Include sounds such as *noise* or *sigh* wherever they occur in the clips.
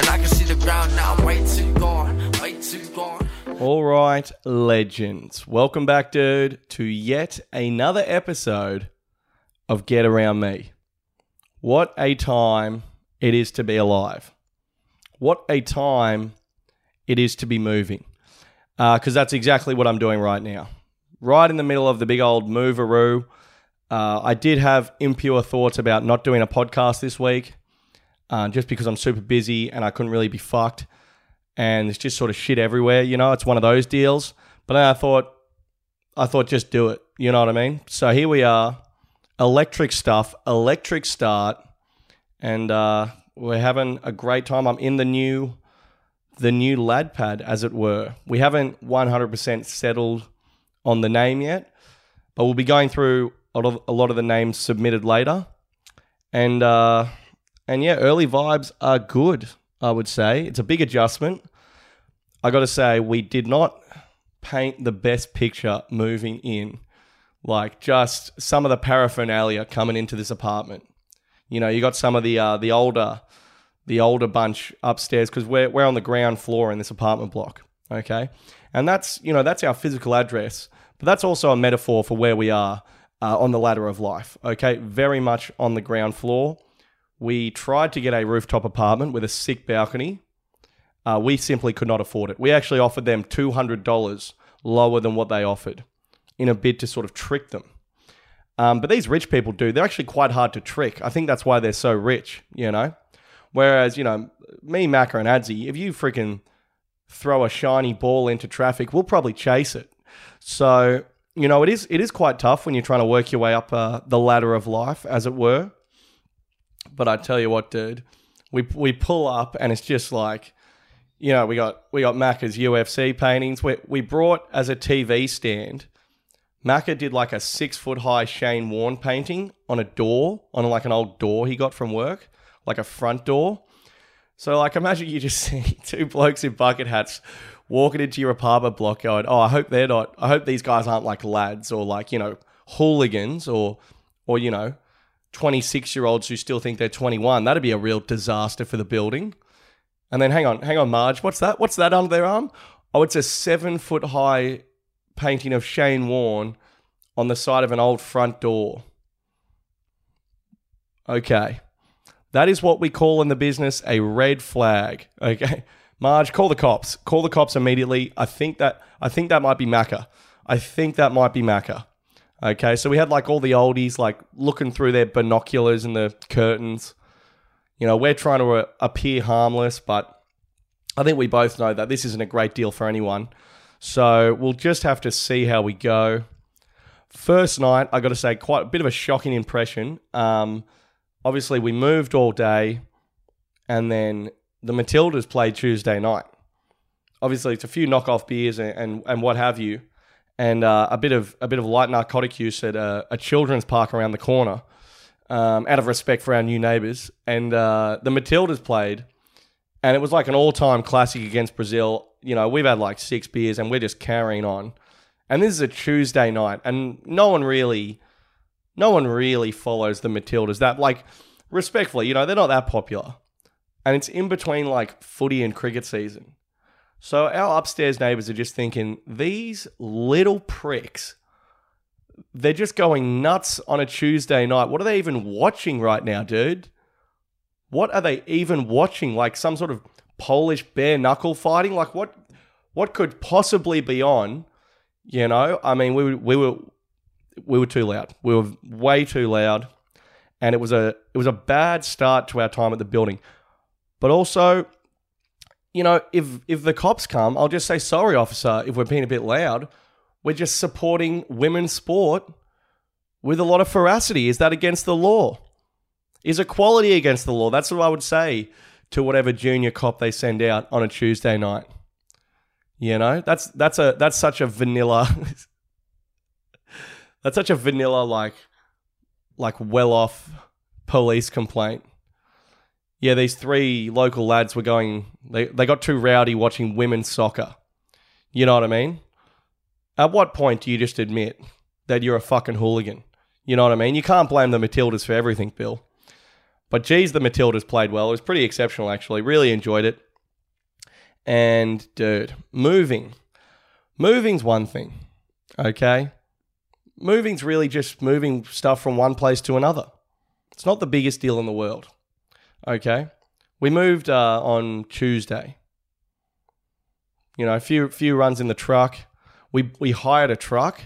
And I can see the ground now, way too gone, way too gone. All right, legends. Welcome back, dude, to yet another episode of Get Around Me. What a time it is to be alive. What a time it is to be moving. Because that's exactly what I'm doing right now. Right in the middle of the big old moveroo. Uh, I did have impure thoughts about not doing a podcast this week uh, just because I'm super busy and I couldn't really be fucked and it's just sort of shit everywhere. You know, it's one of those deals. But then I thought, I thought just do it. You know what I mean? So here we are, electric stuff, electric start, and uh, we're having a great time. I'm in the new, the new lad pad, as it were. We haven't 100% settled on the name yet, but we'll be going through a lot of, a lot of the names submitted later, and uh, and yeah, early vibes are good. I would say it's a big adjustment. I got to say, we did not paint the best picture moving in. Like just some of the paraphernalia coming into this apartment. You know, you got some of the uh, the older the older bunch upstairs because we're we're on the ground floor in this apartment block. Okay, and that's you know that's our physical address, but that's also a metaphor for where we are uh, on the ladder of life. Okay, very much on the ground floor. We tried to get a rooftop apartment with a sick balcony. Uh, we simply could not afford it. We actually offered them $200 lower than what they offered in a bid to sort of trick them. Um, but these rich people do, they're actually quite hard to trick. I think that's why they're so rich, you know? Whereas, you know, me, Macca, and Adzi, if you freaking throw a shiny ball into traffic, we'll probably chase it. So, you know, it is it is quite tough when you're trying to work your way up uh, the ladder of life, as it were. But I tell you what, dude, we we pull up and it's just like, you know, we got we got Macca's UFC paintings. We we brought as a TV stand. Macca did like a six foot high Shane Warne painting on a door, on like an old door he got from work, like a front door. So like imagine you just *laughs* see two blokes in bucket hats walking into your apartment block going, Oh, I hope they're not I hope these guys aren't like lads or like, you know, hooligans or or, you know, 26 year olds who still think they're 21. That'd be a real disaster for the building. And then hang on, hang on, Marge. What's that? What's that under their arm? Oh, it's a seven foot high painting of Shane Warne on the side of an old front door. Okay. That is what we call in the business a red flag. Okay. Marge, call the cops. Call the cops immediately. I think that I think that might be Macca. I think that might be Macca. Okay, so we had like all the oldies like looking through their binoculars and the curtains. You know, we're trying to uh, appear harmless, but I think we both know that this isn't a great deal for anyone. So we'll just have to see how we go. First night, I got to say, quite a bit of a shocking impression. Um, obviously, we moved all day, and then the Matildas played Tuesday night. Obviously, it's a few knockoff beers and, and, and what have you and uh, a bit of a bit of light narcotic use at a, a children's park around the corner, um, out of respect for our new neighbours. And uh, the Matildas played, and it was like an all-time classic against Brazil. You know, we've had like six beers, and we're just carrying on. And this is a Tuesday night, and no one really, no one really follows the Matildas. That like, respectfully, you know, they're not that popular, and it's in between like footy and cricket season. So our upstairs neighbors are just thinking, these little pricks, they're just going nuts on a Tuesday night. What are they even watching right now, dude? What are they even watching? Like some sort of Polish bare knuckle fighting? Like what what could possibly be on? You know, I mean, we we were we were too loud. We were way too loud, and it was a it was a bad start to our time at the building. But also, you know, if if the cops come, I'll just say sorry, officer. If we're being a bit loud, we're just supporting women's sport with a lot of ferocity. Is that against the law? Is equality against the law? That's what I would say to whatever junior cop they send out on a Tuesday night. You know, that's that's a that's such a vanilla. *laughs* that's such a vanilla like like well off police complaint yeah, these three local lads were going, they, they got too rowdy watching women's soccer. You know what I mean? At what point do you just admit that you're a fucking hooligan? You know what I mean? You can't blame the Matildas for everything, Bill. But geez, the Matildas played well. It was pretty exceptional, actually. Really enjoyed it. And dude, moving. Moving's one thing, okay? Moving's really just moving stuff from one place to another. It's not the biggest deal in the world, okay? We moved uh, on Tuesday. You know, a few few runs in the truck. We we hired a truck.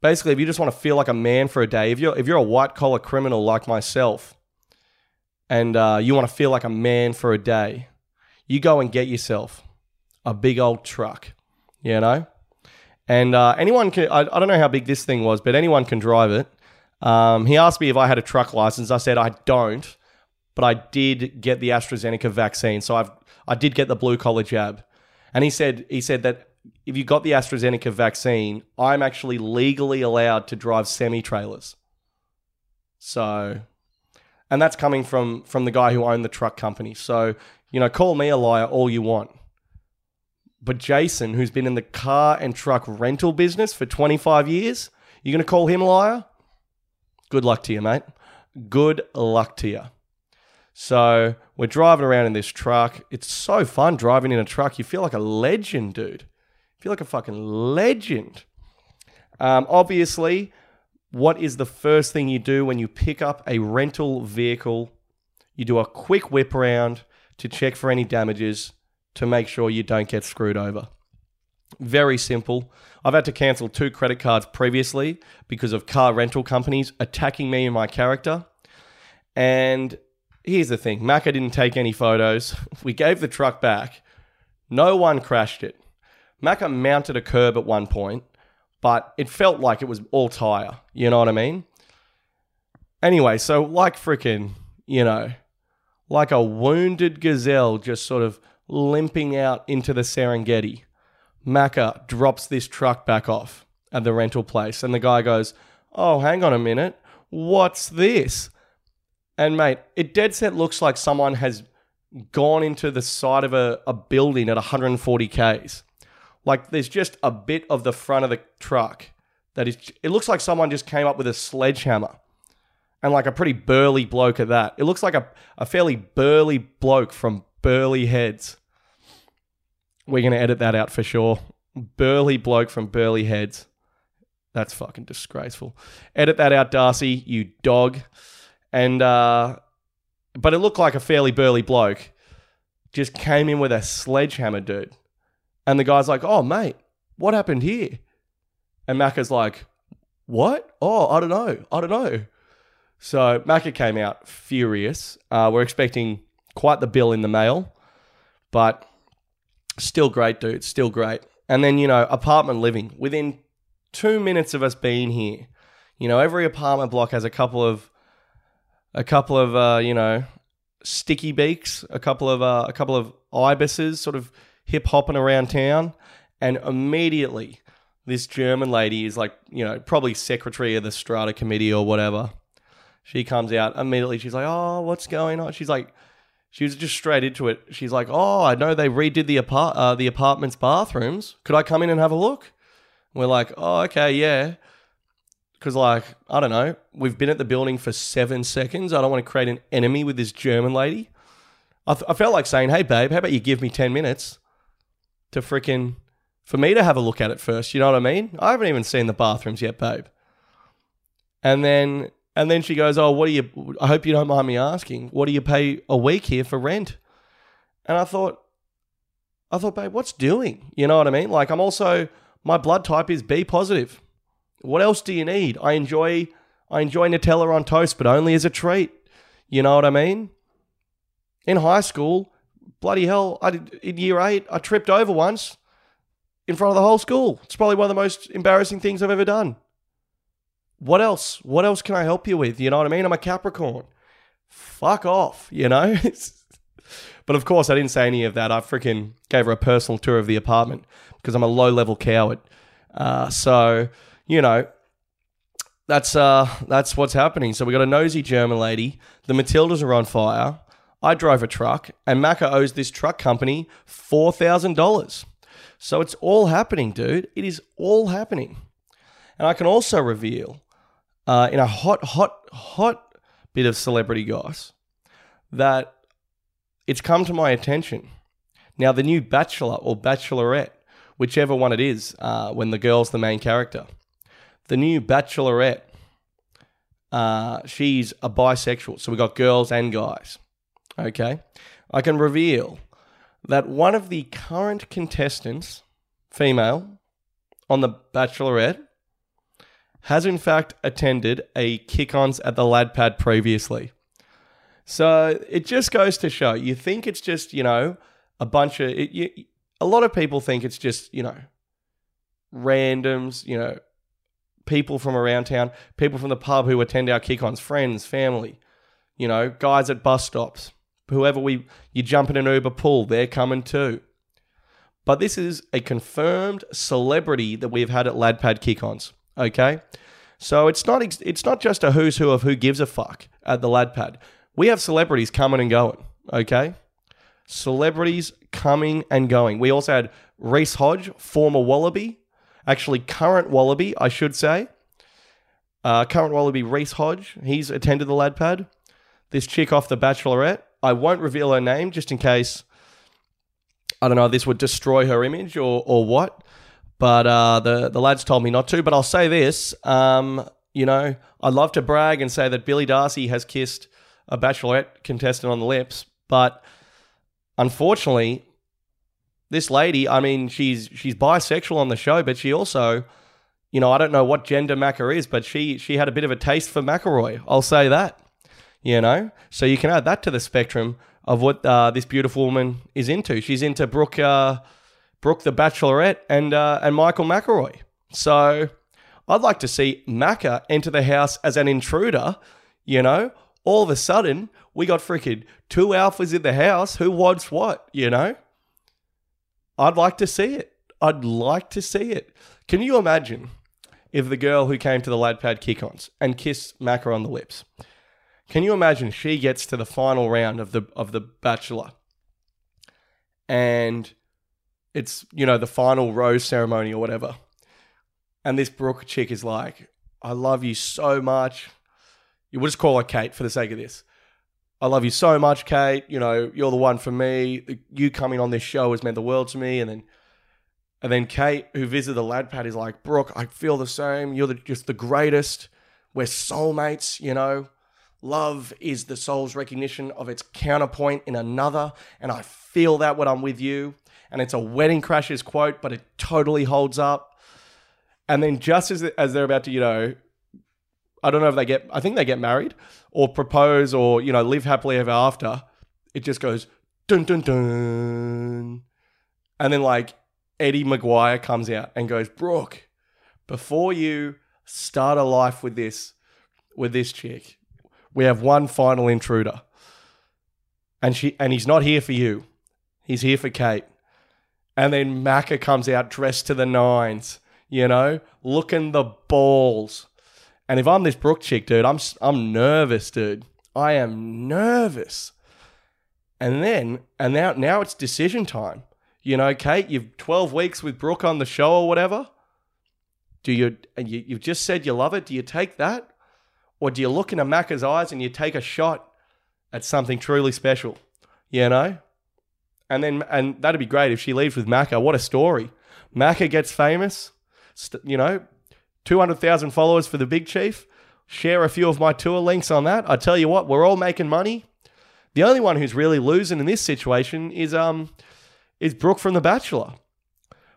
Basically, if you just want to feel like a man for a day, if you're if you're a white collar criminal like myself, and uh, you want to feel like a man for a day, you go and get yourself a big old truck. You know, and uh, anyone can. I, I don't know how big this thing was, but anyone can drive it. Um, he asked me if I had a truck license. I said I don't, but I did get the AstraZeneca vaccine, so I've I did get the blue collar jab. And he said he said that if you got the AstraZeneca vaccine, I'm actually legally allowed to drive semi trailers. So, and that's coming from from the guy who owned the truck company. So, you know, call me a liar all you want. But Jason, who's been in the car and truck rental business for 25 years, you're going to call him a liar? Good luck to you, mate. Good luck to you. So we're driving around in this truck. It's so fun driving in a truck. You feel like a legend, dude. You feel like a fucking legend. Um, obviously, what is the first thing you do when you pick up a rental vehicle? You do a quick whip around to check for any damages to make sure you don't get screwed over. Very simple. I've had to cancel two credit cards previously because of car rental companies attacking me and my character. And here's the thing Macca didn't take any photos. *laughs* We gave the truck back. No one crashed it. Macca mounted a curb at one point, but it felt like it was all tire. You know what I mean? Anyway, so like freaking, you know, like a wounded gazelle just sort of limping out into the Serengeti. Macca uh, drops this truck back off at the rental place, and the guy goes, Oh, hang on a minute. What's this? And mate, it dead set looks like someone has gone into the side of a, a building at 140 Ks. Like there's just a bit of the front of the truck that is, it looks like someone just came up with a sledgehammer and like a pretty burly bloke at that. It looks like a, a fairly burly bloke from Burleigh Heads. We're going to edit that out for sure. Burly bloke from Burleigh Heads. That's fucking disgraceful. Edit that out, Darcy, you dog. And, uh, but it looked like a fairly burly bloke just came in with a sledgehammer, dude. And the guy's like, oh, mate, what happened here? And Macca's like, what? Oh, I don't know. I don't know. So Macca came out furious. Uh, we're expecting quite the bill in the mail, but still great, dude. Still great. And then, you know, apartment living. Within two minutes of us being here, you know, every apartment block has a couple of, a couple of, uh, you know, sticky beaks, a couple of, uh, a couple of ibises, sort of hip hopping around town, and immediately this German lady is like, you know, probably secretary of the strata committee or whatever. She comes out immediately. She's like, "Oh, what's going on?" She's like, she was just straight into it. She's like, "Oh, I know they redid the apart uh, the apartment's bathrooms. Could I come in and have a look?" We're like, "Oh, okay, yeah." Because like I don't know, we've been at the building for seven seconds. I don't want to create an enemy with this German lady. I, th- I felt like saying, "Hey, babe, how about you give me ten minutes to freaking for me to have a look at it first? You know what I mean? I haven't even seen the bathrooms yet, babe." And then and then she goes, "Oh, what do you? I hope you don't mind me asking. What do you pay a week here for rent?" And I thought, I thought, babe, what's doing? You know what I mean? Like, I'm also my blood type is B positive. What else do you need? I enjoy, I enjoy Nutella on toast, but only as a treat. You know what I mean? In high school, bloody hell, I did, in year eight, I tripped over once in front of the whole school. It's probably one of the most embarrassing things I've ever done. What else? What else can I help you with? You know what I mean? I'm a Capricorn. Fuck off, you know? *laughs* but of course, I didn't say any of that. I freaking gave her a personal tour of the apartment because I'm a low level coward. Uh, so, you know, that's uh, that's what's happening. So we got a nosy German lady. The Matildas are on fire. I drove a truck, and Macca owes this truck company four thousand dollars. So it's all happening, dude. It is all happening. And I can also reveal uh, in a hot, hot, hot bit of celebrity goss, that it's come to my attention. Now, the new Bachelor or Bachelorette, whichever one it is, uh, when the girl's the main character, the new Bachelorette, uh, she's a bisexual. So we got girls and guys. Okay. I can reveal that one of the current contestants, female, on the Bachelorette, has in fact attended a kick ons at the lad pad previously. So it just goes to show you think it's just, you know, a bunch of, it, you, a lot of people think it's just, you know, randoms, you know, people from around town, people from the pub who attend our kick ons, friends, family, you know, guys at bus stops, whoever we, you jump in an Uber pool, they're coming too. But this is a confirmed celebrity that we've had at Ladpad kick-ons. Okay, so it's not it's not just a who's who of who gives a fuck at the Ladpad. We have celebrities coming and going. Okay, celebrities coming and going. We also had Reece Hodge, former Wallaby, actually current Wallaby, I should say. Uh, current Wallaby Reece Hodge, he's attended the Ladpad. This chick off the Bachelorette, I won't reveal her name just in case I don't know this would destroy her image or or what. But uh, the the lads told me not to. But I'll say this: um, you know, I'd love to brag and say that Billy Darcy has kissed a Bachelorette contestant on the lips, but unfortunately, this lady, I mean, she's she's bisexual on the show, but she also, you know, I don't know what gender Macca is, but she she had a bit of a taste for McElroy. I'll say that. You know, so you can add that to the spectrum of what uh, this beautiful woman is into. She's into Brooke, uh, Brooke the Bachelorette, and uh, and Michael McElroy. So I'd like to see Macca enter the house as an intruder. You know, all of a sudden we got freaking two alphas in the house. Who wants what? You know, I'd like to see it. I'd like to see it. Can you imagine if the girl who came to the lad pad kick-ons and kissed Macca on the lips? Can you imagine she gets to the final round of the of the Bachelor, and it's you know the final rose ceremony or whatever, and this Brooke chick is like, "I love you so much." Will just call her Kate for the sake of this. I love you so much, Kate. You know you're the one for me. You coming on this show has meant the world to me, and then. And then Kate, who visited the lad pad, is like, Brooke, I feel the same. You're the, just the greatest. We're soulmates, you know. Love is the soul's recognition of its counterpoint in another, and I feel that when I'm with you. And it's a Wedding Crashers quote, but it totally holds up. And then just as, as they're about to, you know, I don't know if they get, I think they get married or propose or, you know, live happily ever after, it just goes dun dun dun. And then like Eddie McGuire comes out and goes, Brooke, before you start a life with this, with this chick, we have one final intruder. And she and he's not here for you. He's here for Kate. And then Macca comes out dressed to the nines, you know, looking the balls. And if I'm this Brooke chick, dude, I'm I'm nervous, dude. I am nervous. And then and now now it's decision time. You know, Kate, you've 12 weeks with Brooke on the show or whatever. Do you, and you you've just said you love it? Do you take that? Or do you look into Macca's eyes and you take a shot at something truly special? You know? And then, and that'd be great if she leaves with Macca. What a story. Macca gets famous, you know, 200,000 followers for the Big Chief. Share a few of my tour links on that. I tell you what, we're all making money. The only one who's really losing in this situation is um is Brooke from The Bachelor.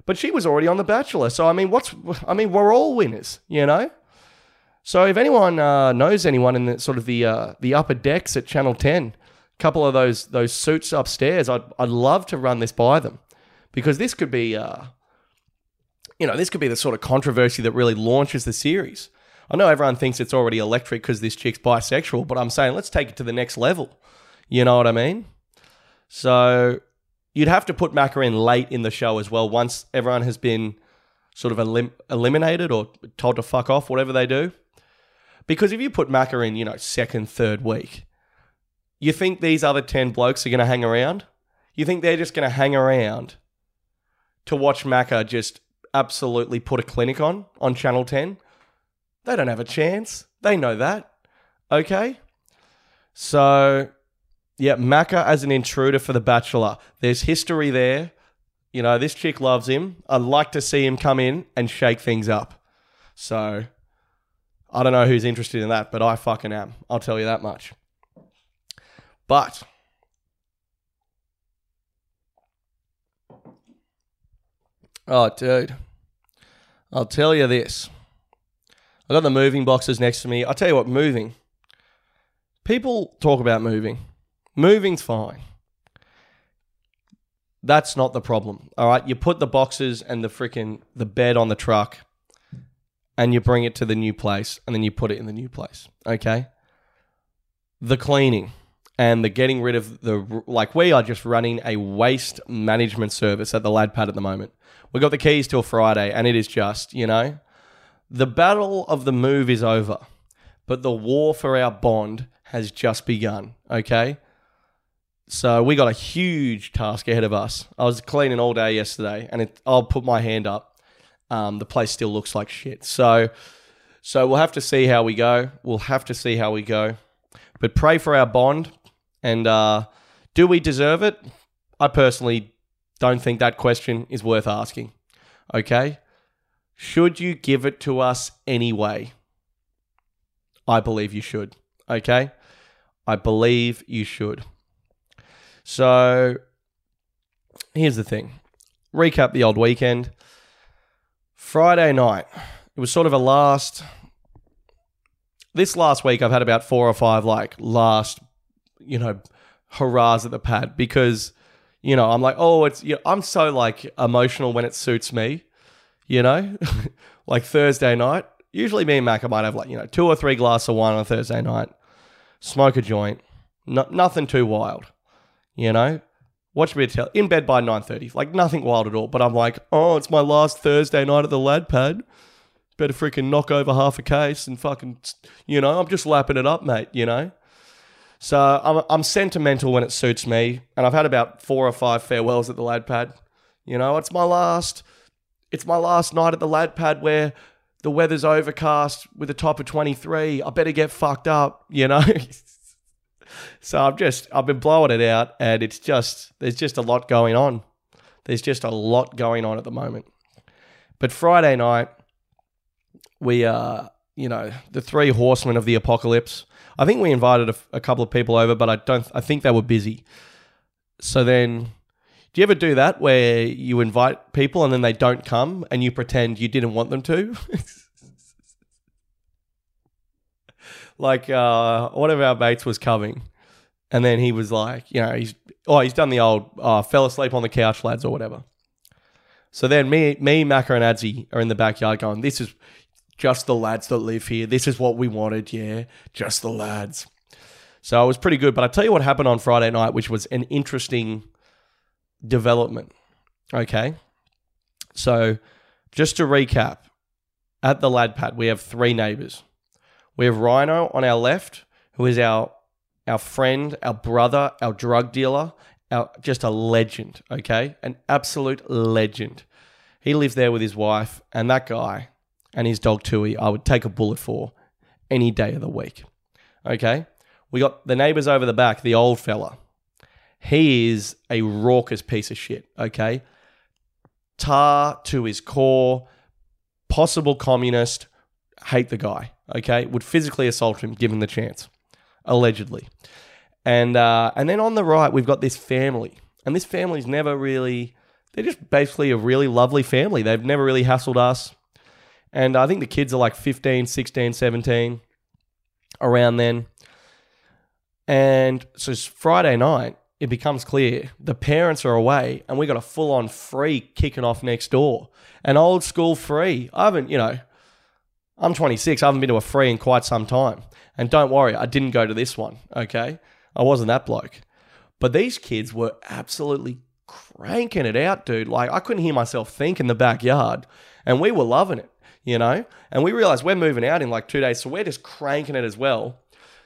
But she was already on The Bachelor. So I mean, what's I mean, we're all winners, you know? So if anyone uh, knows anyone in the sort of the uh, the upper decks at Channel Ten, a couple of those those suits upstairs, I'd I'd love to run this by them because this could be, uh, you know, this could be the sort of controversy that really launches the series. I know everyone thinks it's already electric because this chick's bisexual, but I'm saying let's take it to the next level. You know what I mean? So you'd have to put Macca in late in the show as well once everyone has been sort of elim- eliminated or told to fuck off, whatever they do. Because if you put Macca in, you know, second, third week, you think these other 10 blokes are going to hang around? You think they're just going to hang around to watch Macca just absolutely put a clinic on on Channel 10? They don't have a chance. They know that. Okay? So Yeah, Macca as an intruder for The Bachelor. There's history there. You know, this chick loves him. I'd like to see him come in and shake things up. So, I don't know who's interested in that, but I fucking am. I'll tell you that much. But, oh, dude, I'll tell you this. I got the moving boxes next to me. I'll tell you what, moving. People talk about moving. Moving's fine. That's not the problem. All right, you put the boxes and the freaking the bed on the truck and you bring it to the new place and then you put it in the new place. Okay? The cleaning and the getting rid of the like we are just running a waste management service at the lad pad at the moment. We got the keys till Friday and it is just, you know, the battle of the move is over, but the war for our bond has just begun, okay? So we got a huge task ahead of us. I was cleaning all day yesterday, and it, I'll put my hand up. Um, the place still looks like shit. So, so we'll have to see how we go. We'll have to see how we go. But pray for our bond, and uh, do we deserve it? I personally don't think that question is worth asking. Okay, should you give it to us anyway? I believe you should. Okay, I believe you should. So here's the thing recap the old weekend. Friday night, it was sort of a last. This last week, I've had about four or five like last, you know, hurrahs at the pad because, you know, I'm like, oh, it's, you know, I'm so like emotional when it suits me, you know, *laughs* like Thursday night. Usually, me and Mac, I might have like, you know, two or three glasses of wine on Thursday night, smoke a joint, no, nothing too wild you know, watch me tell in bed by 9.30 like nothing wild at all but i'm like oh it's my last thursday night at the lad pad. Better freaking knock over half a case and fucking you know i'm just lapping it up mate you know so i'm, I'm sentimental when it suits me and i've had about four or five farewells at the lad pad you know it's my last it's my last night at the lad pad where the weather's overcast with a top of 23 i better get fucked up you know *laughs* so I've just I've been blowing it out, and it's just there's just a lot going on. There's just a lot going on at the moment. But Friday night, we uh you know the three horsemen of the apocalypse. I think we invited a, a couple of people over, but I don't. I think they were busy. So then, do you ever do that where you invite people and then they don't come and you pretend you didn't want them to? *laughs* like uh, one of our mates was coming, and then he was like, you know, he's oh, he's done the old uh, fell asleep on the couch, lads, or whatever. So then me, me, Macca, and Adzi are in the backyard going, this is just the lads that live here. This is what we wanted, yeah, just the lads. So it was pretty good. But I tell you what happened on Friday night, which was an interesting development. Okay. So just to recap, at the lad pad, we have three neighbors. We have Rhino on our left, who is our our friend, our brother, our drug dealer, our just a legend, okay? An absolute legend. He lives there with his wife, and that guy and his dog Tui, I would take a bullet for any day of the week. Okay? We got the neighbors over the back, the old fella. He is a raucous piece of shit, okay? Tar to his core, possible communist, hate the guy okay, would physically assault him given the chance, allegedly. And uh, and then on the right, we've got this family, and this family's never really. They're just basically a really lovely family. They've never really hassled us. And I think the kids are like 15, 16, 17, around then. And so it's Friday night, it becomes clear the parents are away, and we got a full on free kicking off next door. An old school free. I haven't, you know, I'm 26. I haven't been to a free in quite some time. And don't worry, I didn't go to this one, okay? I wasn't that bloke. But these kids were absolutely cranking it out, dude. Like, I couldn't hear myself think in the backyard. And we were loving it, you know? And we realized we're moving out in like two days. So we're just cranking it as well.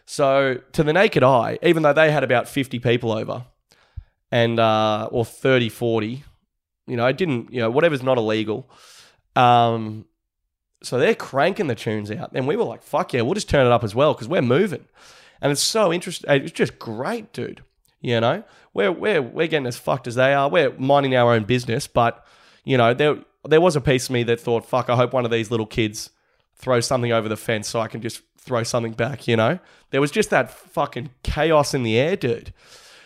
So, to the naked eye, even though they had about 50 people over, and, uh, or 30, 40, you know, it didn't, you know, whatever's not illegal, um, so they're cranking the tunes out. And we were like, fuck yeah, we'll just turn it up as well because we're moving. And it's so interesting. It's just great, dude. You know, we're we're we're getting as fucked as they are. We're minding our own business, but you know, there there was a piece of me that thought, fuck, I hope one of these little kids throws something over the fence so I can just throw something back. You know, there was just that fucking chaos in the air, dude.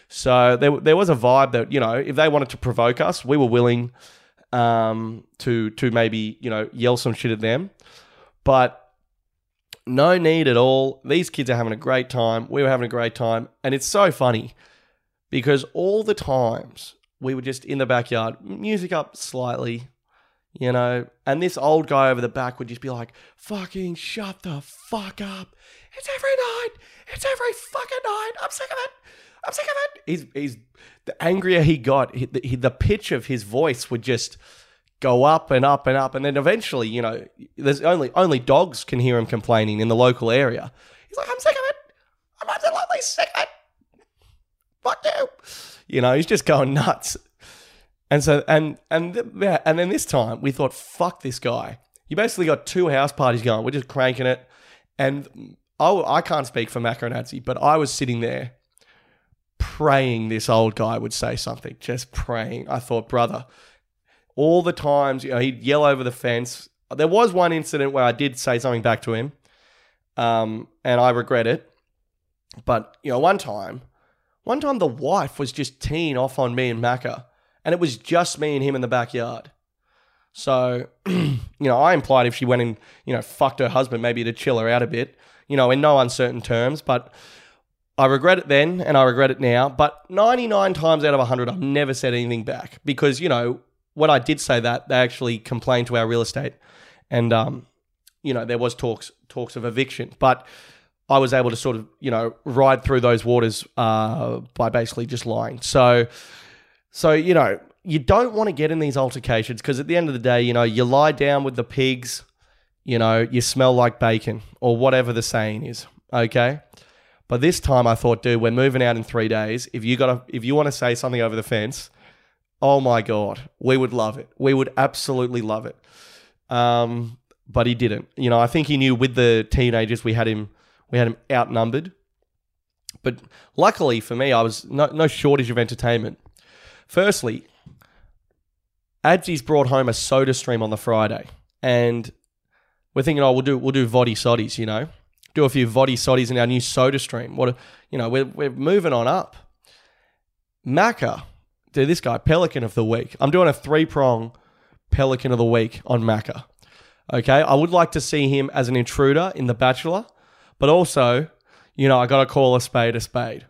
So there there was a vibe that you know, if they wanted to provoke us, we were willing um, to to maybe you know yell some shit at them, but no need at all. These kids are having a great time. We were having a great time. And it's so funny because all the times we were just in the backyard, music up slightly, you know, and this old guy over the back would just be like, fucking shut the fuck up. It's every night. It's every fucking night. I'm sick of it. I'm sick of it. He's, he's the angrier he got, he, the, he, the pitch of his voice would just go up and up and up, and then eventually, you know, there's only only dogs can hear him complaining in the local area. He's like, "I'm sick of it. I'm absolutely sick of it. Fuck you." You know, he's just going nuts. And so, and and yeah, and then this time we thought, "Fuck this guy." You basically got two house parties going. We're just cranking it, and I, I can't speak for Macronazzi, but I was sitting there praying this old guy would say something, just praying. I thought, brother, all the times, you know, he'd yell over the fence. There was one incident where I did say something back to him, um, and I regret it. But you know, one time, one time the wife was just teeing off on me and Macca, and it was just me and him in the backyard. So, *clears throat* you know, I implied if she went and you know fucked her husband, maybe to chill her out a bit. You know, in no uncertain terms, but. I regret it then and I regret it now, but 99 times out of 100, I've never said anything back because, you know, when I did say that, they actually complained to our real estate, and um, you know there was talks talks of eviction, but I was able to sort of you know ride through those waters uh, by basically just lying. So, so you know you don't want to get in these altercations because at the end of the day, you know you lie down with the pigs, you know you smell like bacon or whatever the saying is. Okay. But this time I thought, dude, we're moving out in three days. If you got if you want to say something over the fence, Oh my god, we would love it. We would absolutely love it. Um, but he didn't. You know, I think he knew with the teenagers we had him we had him outnumbered. But luckily for me, I was no, no shortage of entertainment. Firstly, Adsy's brought home a soda stream on the Friday, and we're thinking, oh, we'll do we'll do voddy soddies, you know, do a few voddy soddies in our new soda stream. What, a, you know, we're we're moving on up. Macca Dude, this guy, Pelican of the Week. I'm doing a three prong Pelican of the Week on Macca. Okay. I would like to see him as an intruder in The Bachelor, but also, you know, I got to call a spade a spade.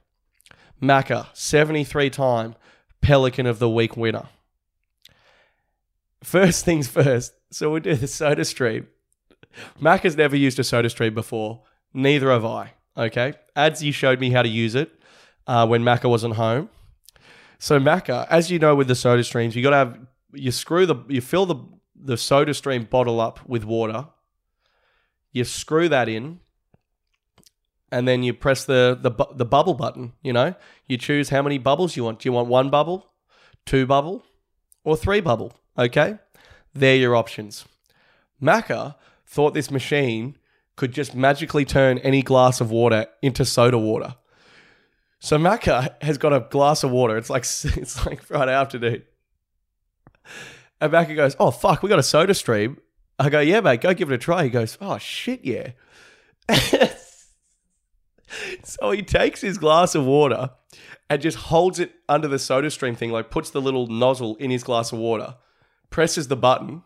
Macca, 73 time Pelican of the Week winner. First things first. So we do the soda stream. Mac has never used a soda stream before. Neither have I. Okay. Adsy showed me how to use it uh, when Macca wasn't home. So Macca, as you know with the soda streams, you got to have you screw the you fill the the soda stream bottle up with water. You screw that in, and then you press the the the bubble button. You know, you choose how many bubbles you want. Do you want one bubble, two bubble, or three bubble? Okay, they're your options. Macca thought this machine could just magically turn any glass of water into soda water. So Macca has got a glass of water. It's like *laughs* it's like Friday afternoon. And Macca goes, "Oh fuck, we got a soda stream." I go, "Yeah, mate, go give it a try." He goes, "Oh shit, yeah." *laughs* *laughs* so he takes his glass of water and just holds it under the soda stream thing, like puts the little nozzle in his glass of water, presses the button.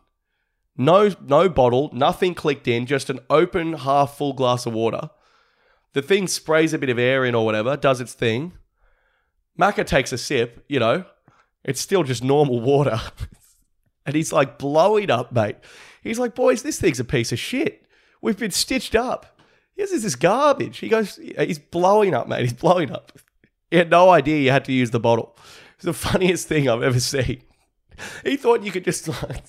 No, no bottle, nothing clicked in, just an open half full glass of water the thing sprays a bit of air in or whatever, does its thing. Macca takes a sip, you know, it's still just normal water. *laughs* and he's like blowing up, mate. He's like, boys, this thing's a piece of shit. We've been stitched up. This is garbage. He goes, he's blowing up, mate. He's blowing up. He had no idea you had to use the bottle. It's the funniest thing I've ever seen. He thought you could just like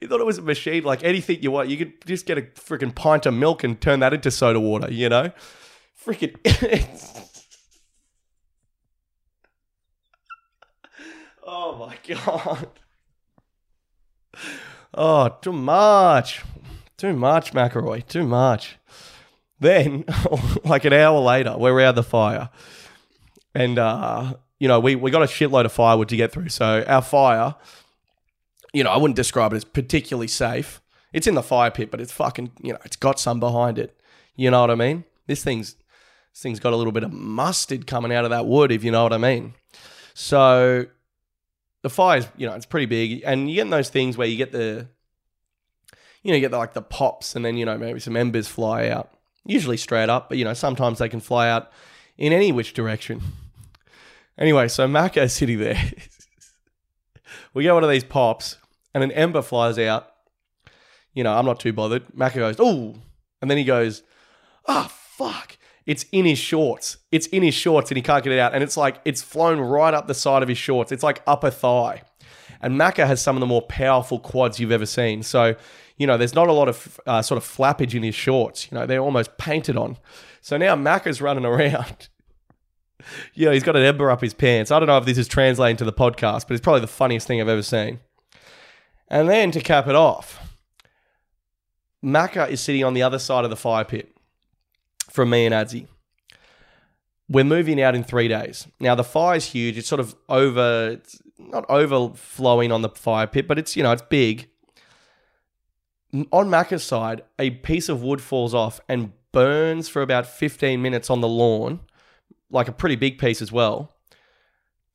he thought it was a machine like anything you want. You could just get a freaking pint of milk and turn that into soda water, you know? freaking. *laughs* oh my god. Oh, too much. Too much, McElroy. Too much. Then, *laughs* like an hour later, we're around the fire. and uh, you know we we got a shitload of firewood to get through. So our fire, you know, I wouldn't describe it as particularly safe. It's in the fire pit, but it's fucking you know it's got some behind it. You know what I mean? This thing's this thing's got a little bit of mustard coming out of that wood, if you know what I mean. So the fire's you know it's pretty big, and you get those things where you get the you know you get the, like the pops, and then you know maybe some embers fly out. Usually straight up, but you know sometimes they can fly out in any which direction. *laughs* Anyway, so Macca's *laughs* sitting there. *laughs* we get one of these pops, and an ember flies out. You know, I'm not too bothered. Macca goes, oh, and then he goes, ah, fuck. It's in his shorts. It's in his shorts, and he can't get it out. And it's like it's flown right up the side of his shorts. It's like upper thigh. And Macca has some of the more powerful quads you've ever seen. So, you know, there's not a lot of uh, sort of flappage in his shorts. You know, they're almost painted on. So now Macca's running around. *laughs* you know, he's got an ember up his pants. I don't know if this is translating to the podcast, but it's probably the funniest thing I've ever seen. And then to cap it off, Macca is sitting on the other side of the fire pit from me and Adzi. We're moving out in three days. Now the fire's huge. It's sort of over, it's not overflowing on the fire pit, but it's you know it's big. On Macca's side, a piece of wood falls off and burns for about 15 minutes on the lawn, like a pretty big piece as well.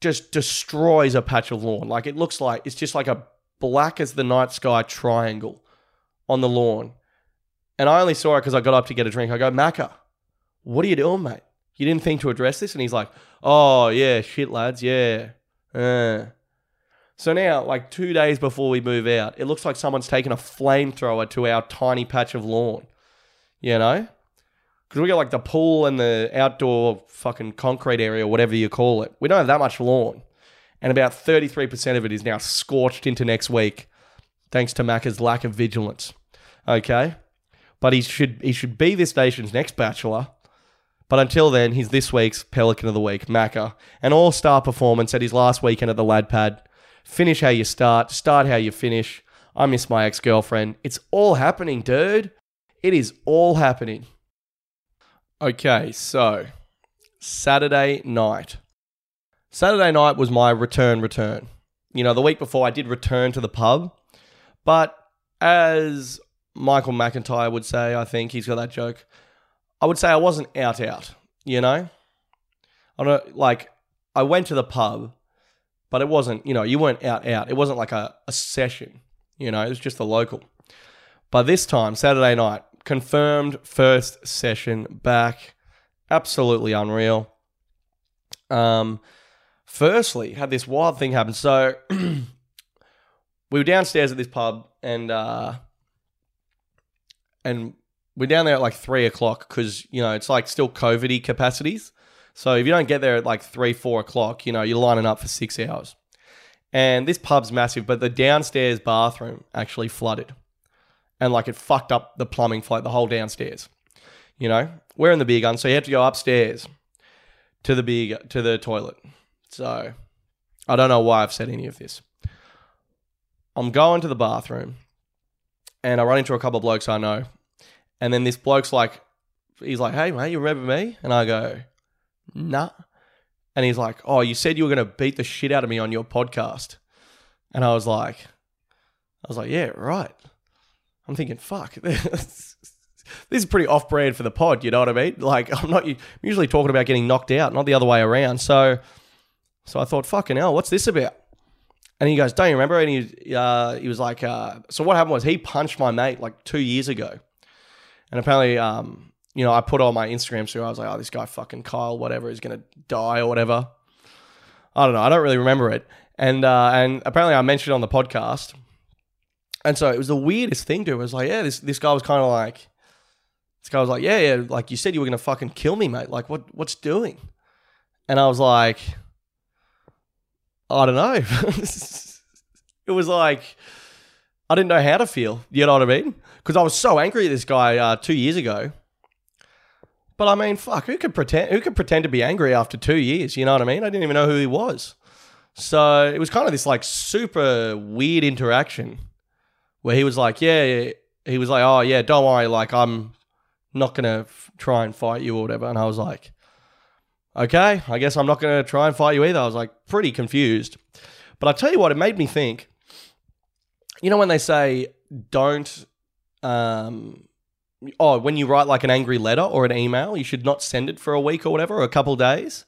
Just destroys a patch of lawn. Like it looks like it's just like a black as the night sky triangle on the lawn. And I only saw it because I got up to get a drink. I go, Macca, what are you doing, mate? You didn't think to address this? And he's like, oh, yeah, shit, lads, yeah. Uh. So now, like two days before we move out, it looks like someone's taken a flamethrower to our tiny patch of lawn. You know? Because we got like the pool and the outdoor fucking concrete area, whatever you call it. We don't have that much lawn. And about 33% of it is now scorched into next week, thanks to Macca's lack of vigilance. Okay? But he should he should be this nation's next bachelor. But until then, he's this week's Pelican of the Week, Macca. An all star performance at his last weekend at the Lad Pad. Finish how you start, start how you finish. I miss my ex girlfriend. It's all happening, dude. It is all happening. Okay, so Saturday night. Saturday night was my return return. You know, the week before I did return to the pub, but as Michael McIntyre would say, I think he's got that joke. I would say I wasn't out out, you know? I don't like I went to the pub, but it wasn't, you know, you weren't out out. It wasn't like a, a session, you know, it was just a local. But this time, Saturday night, confirmed first session back. Absolutely unreal. Um firstly, had this wild thing happen. So *clears throat* we were downstairs at this pub and uh and we're down there at like three o'clock because you know it's like still COVIDy capacities. So if you don't get there at like three, four o'clock, you know you're lining up for six hours. And this pub's massive, but the downstairs bathroom actually flooded, and like it fucked up the plumbing like the whole downstairs. You know, we're in the beer gun, so you have to go upstairs to the beer to the toilet. So I don't know why I've said any of this. I'm going to the bathroom, and I run into a couple of blokes I know, and then this bloke's like, he's like, hey, mate, you remember me? And I go, nah. And he's like, oh, you said you were going to beat the shit out of me on your podcast. And I was like, I was like, yeah, right. I'm thinking, fuck, *laughs* this is pretty off brand for the pod. You know what I mean? Like, I'm not I'm usually talking about getting knocked out, not the other way around. So, so I thought, fucking hell, what's this about? And he goes, don't you remember? And he, uh, he was like, uh, so what happened was he punched my mate like two years ago. And apparently, um, you know, I put on my Instagram story. I was like, oh, this guy fucking Kyle, whatever, is gonna die or whatever. I don't know. I don't really remember it. And uh, and apparently, I mentioned it on the podcast. And so it was the weirdest thing to. It was like, yeah, this this guy was kind of like, this guy was like, yeah, yeah, like you said you were gonna fucking kill me, mate. Like, what what's doing? And I was like, I don't know. *laughs* it was like I didn't know how to feel. You know what I mean? Because I was so angry at this guy uh, two years ago. But I mean, fuck, who could pretend? Who could pretend to be angry after two years? You know what I mean? I didn't even know who he was. So it was kind of this like super weird interaction where he was like, yeah, he was like, oh yeah, don't worry, like I'm not gonna f- try and fight you or whatever. And I was like, okay, I guess I'm not to try and fight you either. I was like pretty confused. But I tell you what, it made me think. You know when they say don't, um, oh, when you write like an angry letter or an email, you should not send it for a week or whatever, or a couple days.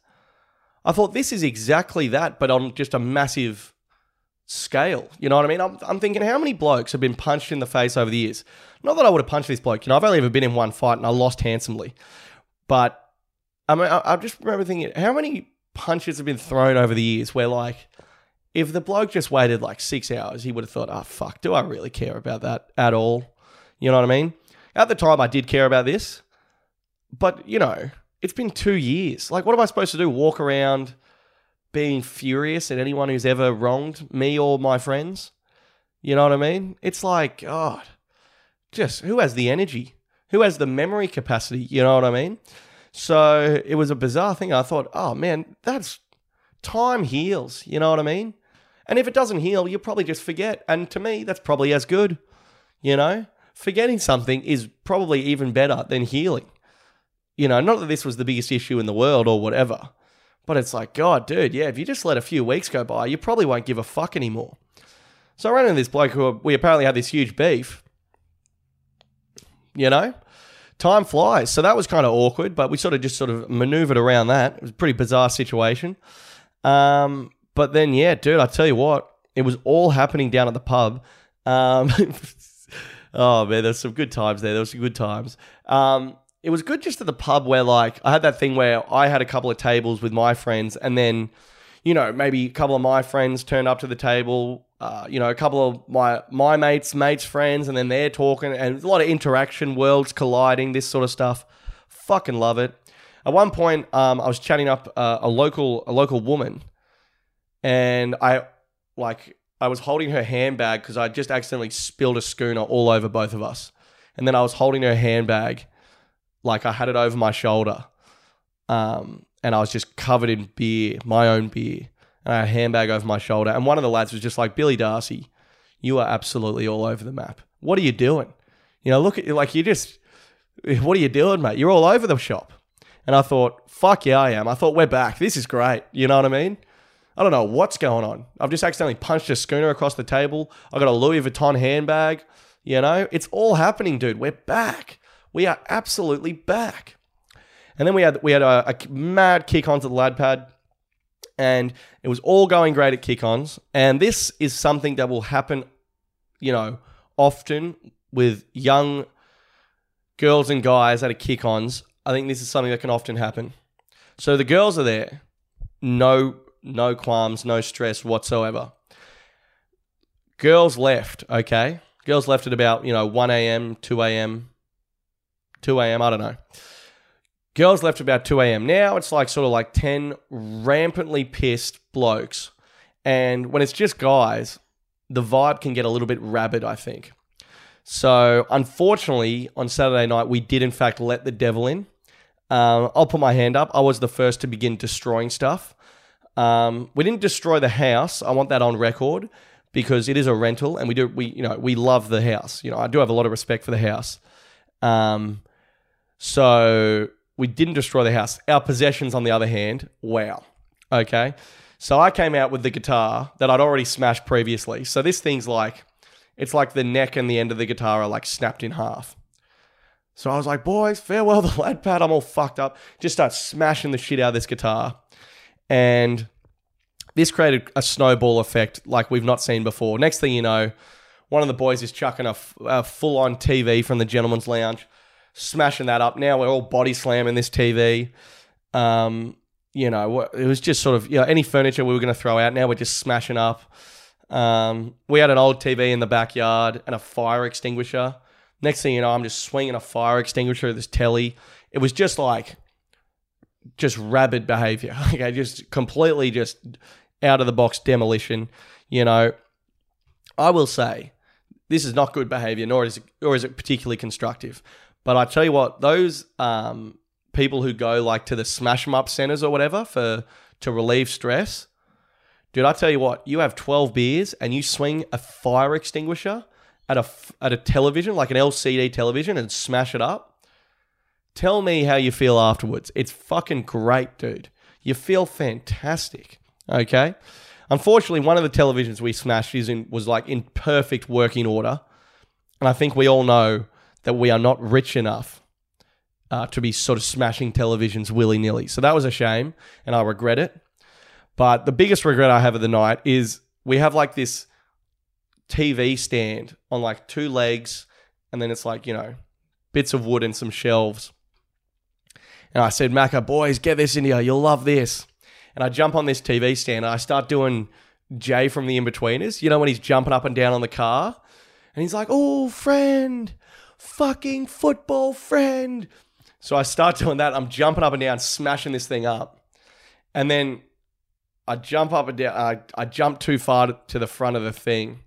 I thought this is exactly that, but on just a massive scale. You know what I mean? I'm, I'm thinking how many blokes have been punched in the face over the years? Not that I would have punched this bloke. You know, I've only ever been in one fight and I lost handsomely. But I mean, I, I just remember thinking how many punches have been thrown over the years where like if the bloke just waited like six hours, he would have thought, oh, fuck, do I really care about that at all? You know what I mean? At the time, I did care about this. But, you know, it's been two years. Like, what am I supposed to do? Walk around being furious at anyone who's ever wronged me or my friends? You know what I mean? It's like, God, just who has the energy? Who has the memory capacity? You know what I mean? So it was a bizarre thing. I thought, oh man, that's time heals. You know what I mean? And if it doesn't heal, you probably just forget. And to me, that's probably as good. You know, forgetting something is probably even better than healing. You know, not that this was the biggest issue in the world or whatever, but it's like, God, dude, yeah, if you just let a few weeks go by, you probably won't give a fuck anymore. So I ran into this bloke who we apparently had this huge beef. You know, time flies. So that was kind of awkward, but we sort of just sort of maneuvered around that. It was a pretty bizarre situation. Um, but then, yeah, dude, I tell you what, it was all happening down at the pub. Um, *laughs* oh man, there's some good times there. There was some good times. Um, it was good just at the pub where like I had that thing where I had a couple of tables with my friends, and then you know maybe a couple of my friends turned up to the table. Uh, you know, a couple of my my mates' mates' friends, and then they're talking, and a lot of interaction, worlds colliding, this sort of stuff. Fucking love it. At one point, um, I was chatting up uh, a local a local woman and I like I was holding her handbag because I just accidentally spilled a schooner all over both of us, and then I was holding her handbag like I had it over my shoulder, um, and I was just covered in beer, my own beer, and I had a handbag over my shoulder, and one of the lads was just like Billy Darcy, you are absolutely all over the map. What are you doing? You know, look at you like you just. What are you doing, mate? You're all over the shop. And I thought, fuck yeah, I am. I thought, we're back. This is great. You know what I mean? I don't know what's going on. I've just accidentally punched a schooner across the table. I got a Louis Vuitton handbag. You know, it's all happening, dude. We're back. We are absolutely back. And then we had we had a, a mad kick-ons at the lad pad, and it was all going great at kick-ons. And this is something that will happen, you know, often with young girls and guys at a kick-ons. I think this is something that can often happen. So the girls are there, no no qualms, no stress whatsoever. Girls left, okay? Girls left at about, you know, 1 a.m., 2 a.m., 2 a.m., I don't know. Girls left about 2 a.m. Now it's like sort of like 10 rampantly pissed blokes. And when it's just guys, the vibe can get a little bit rabid, I think. So, unfortunately, on Saturday night, we did in fact let the devil in. Um, I'll put my hand up. I was the first to begin destroying stuff. Um, we didn't destroy the house. I want that on record because it is a rental, and we do we you know we love the house. You know, I do have a lot of respect for the house. Um, so we didn't destroy the house. Our possessions, on the other hand, wow. Okay, so I came out with the guitar that I'd already smashed previously. So this thing's like, it's like the neck and the end of the guitar are like snapped in half. So I was like, boys, farewell *laughs* the lad pad. I'm all fucked up. Just start smashing the shit out of this guitar. And this created a snowball effect like we've not seen before. Next thing you know, one of the boys is chucking a, f- a full on TV from the gentleman's lounge, smashing that up. Now we're all body slamming this TV. Um, you know, it was just sort of, you know, any furniture we were going to throw out, now we're just smashing up. Um, we had an old TV in the backyard and a fire extinguisher. Next thing you know, I'm just swinging a fire extinguisher at this telly. It was just like just rabid behavior. *laughs* Okay, just completely just out of the box demolition. You know, I will say this is not good behavior, nor is it, or is it particularly constructive. But I tell you what, those um, people who go like to the smash 'em up centers or whatever for to relieve stress, dude, I tell you what, you have twelve beers and you swing a fire extinguisher at a at a television like an LCD television and smash it up Tell me how you feel afterwards. It's fucking great, dude. You feel fantastic. Okay. Unfortunately, one of the televisions we smashed is in, was like in perfect working order. And I think we all know that we are not rich enough uh, to be sort of smashing televisions willy nilly. So that was a shame, and I regret it. But the biggest regret I have of the night is we have like this TV stand on like two legs, and then it's like, you know, bits of wood and some shelves. And I said, Macca, boys, get this in here. You'll love this. And I jump on this TV stand and I start doing Jay from the Inbetweeners. You know, when he's jumping up and down on the car? And he's like, oh, friend, fucking football friend. So I start doing that. I'm jumping up and down, smashing this thing up. And then I jump up and down. I, I jump too far to the front of the thing.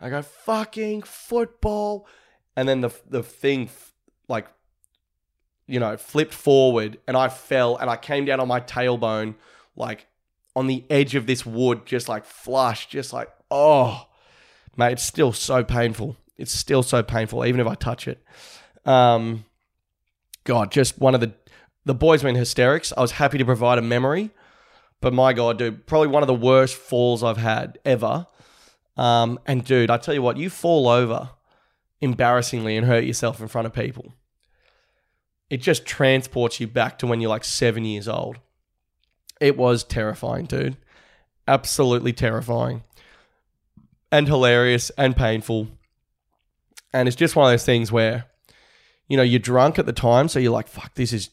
I go, fucking football. And then the, the thing, like, you know, flipped forward and I fell and I came down on my tailbone, like on the edge of this wood, just like flush, just like, oh, mate, it's still so painful. It's still so painful, even if I touch it. Um, God, just one of the the boys were in hysterics. I was happy to provide a memory, but my God, dude, probably one of the worst falls I've had ever. Um, and dude, I tell you what, you fall over embarrassingly and hurt yourself in front of people. It just transports you back to when you're like seven years old. It was terrifying, dude. Absolutely terrifying. And hilarious and painful. And it's just one of those things where you know, you're drunk at the time, so you're like, fuck, this is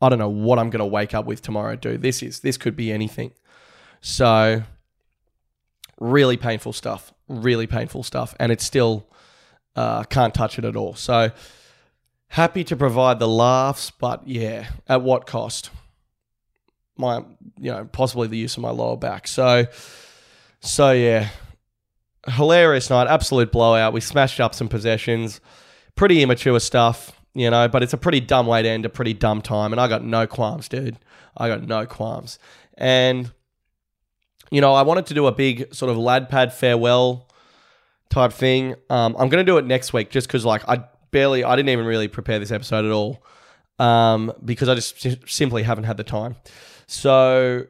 I don't know what I'm gonna wake up with tomorrow, dude. This is this could be anything. So really painful stuff. Really painful stuff. And it's still uh, can't touch it at all. So happy to provide the laughs, but yeah, at what cost? My you know, possibly the use of my lower back. So so yeah. Hilarious night, absolute blowout. We smashed up some possessions. Pretty immature stuff you know, but it's a pretty dumb way to end a pretty dumb time. And I got no qualms, dude. I got no qualms. And, you know, I wanted to do a big sort of lad pad farewell type thing. Um, I'm going to do it next week just because, like, I barely, I didn't even really prepare this episode at all um, because I just simply haven't had the time. So,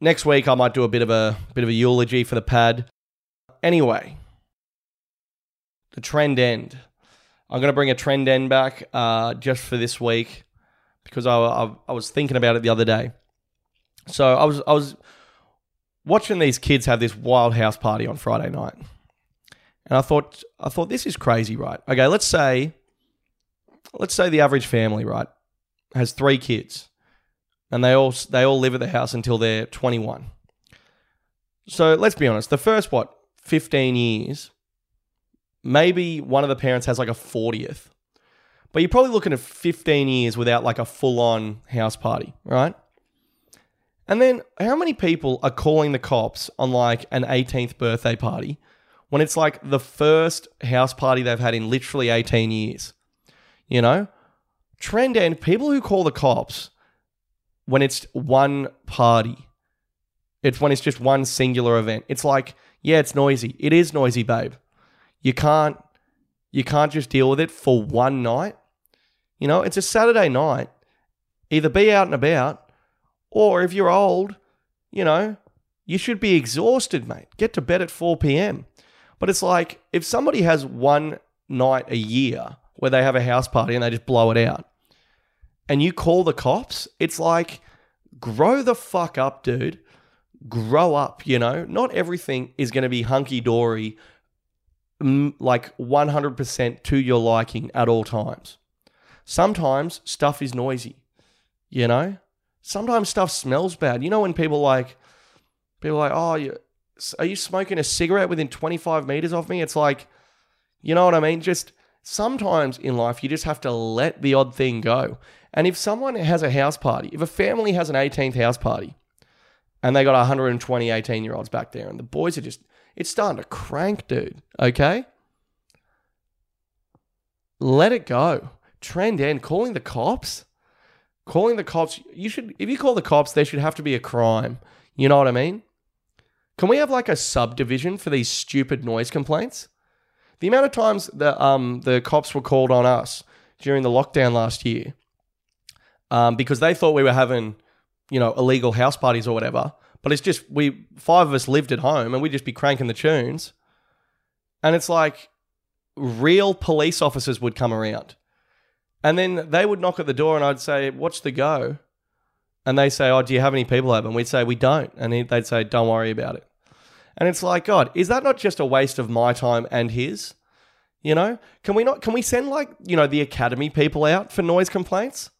next week I might do a bit of a bit of a eulogy for the pad. Anyway, the trend end. I'm going to bring a trend end back uh, just for this week because I, I, I, was thinking about it the other day. So I was I was watching these kids have this wild house party on Friday night, and I thought I thought this is crazy, right? Okay, let's say let's say the average family, right, has three kids, and they all they all live at the house until they're 21. So let's be honest, the first what 15 years maybe one of the parents has like a 40th. But you're probably looking at 15 years without like a full on house party, right? And then how many people are calling the cops on like an 18th birthday party when it's like the first house party they've had in literally 18 years? You know? Trend end people who call the cops when it's one party. It's when it's just one singular event. It's like, yeah, it's noisy. It is noisy, babe. You can't you can't just deal with it for one night. You know, it's a Saturday night. Either be out and about, or if you're old, you know, you should be exhausted, mate. Get to bed at 4 p.m. But it's like if somebody has one night a year where they have a house party and they just blow it out, and you call the cops, it's like, grow the fuck up, dude. Grow up, you know? Not everything is going to be hunky dory like 100% to your liking at all times. Sometimes stuff is noisy, you know? Sometimes stuff smells bad. You know when people like people like, "Oh, you, are you smoking a cigarette within 25 meters of me?" It's like, you know what I mean? Just sometimes in life you just have to let the odd thing go. And if someone has a house party, if a family has an 18th house party and they got 120 18 year olds back there and the boys are just it's starting to crank, dude. Okay? Let it go. Trend end. Calling the cops? Calling the cops. You should, if you call the cops, there should have to be a crime. You know what I mean? Can we have like a subdivision for these stupid noise complaints? The amount of times the um the cops were called on us during the lockdown last year, um, because they thought we were having you know, illegal house parties or whatever. But it's just we five of us lived at home and we'd just be cranking the tunes. And it's like real police officers would come around. And then they would knock at the door and I'd say, What's the go? And they say, Oh, do you have any people over? And we'd say, We don't. And he- they'd say, Don't worry about it. And it's like, God, is that not just a waste of my time and his? You know, can we not? Can we send like you know the academy people out for noise complaints,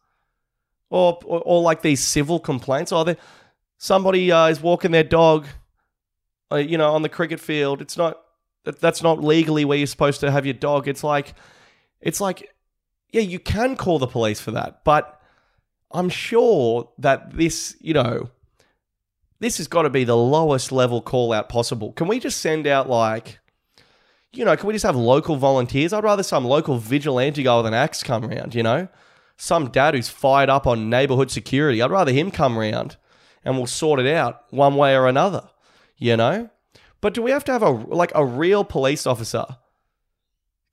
or or, or like these civil complaints? Or they, somebody uh, is walking their dog, uh, you know, on the cricket field. It's not that's not legally where you're supposed to have your dog. It's like, it's like, yeah, you can call the police for that, but I'm sure that this, you know, this has got to be the lowest level call out possible. Can we just send out like, you know, can we just have local volunteers? I'd rather some local vigilante guy with an axe come around, you know? Some dad who's fired up on neighborhood security. I'd rather him come around and we'll sort it out one way or another, you know? But do we have to have a like a real police officer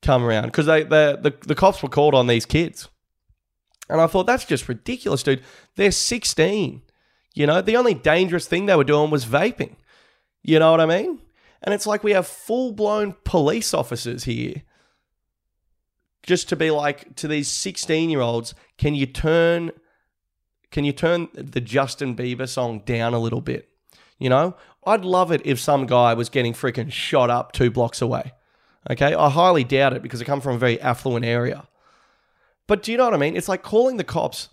come around? Because they, they the, the cops were called on these kids. And I thought that's just ridiculous, dude. They're 16. You know, the only dangerous thing they were doing was vaping. You know what I mean? And it's like we have full blown police officers here. Just to be like to these 16 year olds, can you turn can you turn the Justin Bieber song down a little bit? You know, I'd love it if some guy was getting freaking shot up two blocks away. Okay, I highly doubt it because I come from a very affluent area. But do you know what I mean? It's like calling the cops.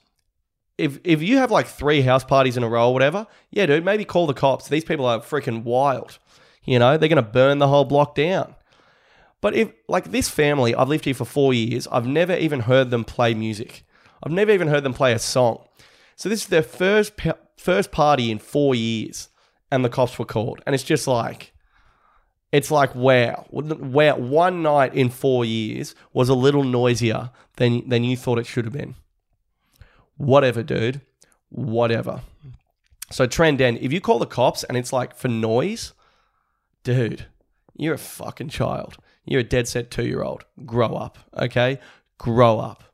If if you have like three house parties in a row or whatever, yeah, dude, maybe call the cops. These people are freaking wild. You know, they're gonna burn the whole block down. But if like this family, I've lived here for four years, I've never even heard them play music. I've never even heard them play a song. So this is their first first party in four years, and the cops were called, and it's just like, it's like wow, wow. One night in four years was a little noisier than than you thought it should have been. Whatever, dude. Whatever. So trend end. If you call the cops and it's like for noise, dude, you're a fucking child. You're a dead set two year old. Grow up, okay? Grow up.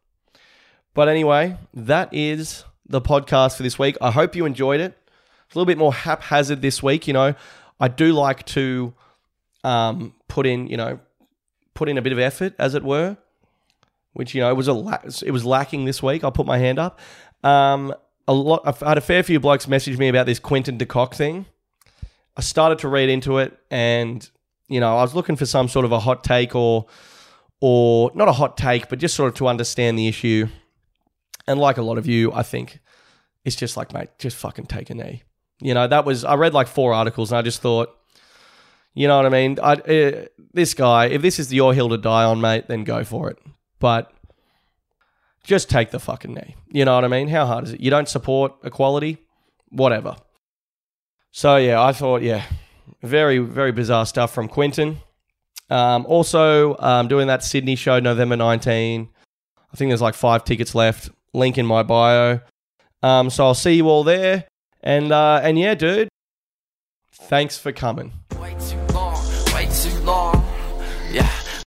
But anyway, that is the podcast for this week. I hope you enjoyed it. It's a little bit more haphazard this week. You know, I do like to um, put in, you know, put in a bit of effort, as it were, which you know was a la- it was lacking this week. I'll put my hand up. Um, a lot. I've had a fair few blokes message me about this Quinton de Kock thing. I started to read into it, and you know, I was looking for some sort of a hot take or, or not a hot take, but just sort of to understand the issue. And like a lot of you, I think it's just like, mate, just fucking take a knee. You know, that was I read like four articles, and I just thought, you know what I mean? I uh, this guy, if this is your hill to die on, mate, then go for it. But just take the fucking knee. You know what I mean? How hard is it? You don't support equality, whatever. So yeah, I thought, yeah, very very bizarre stuff from Quinton. Um, also, um, doing that Sydney show November 19. I think there's like five tickets left. Link in my bio. Um, so I'll see you all there. And uh, and yeah, dude, thanks for coming.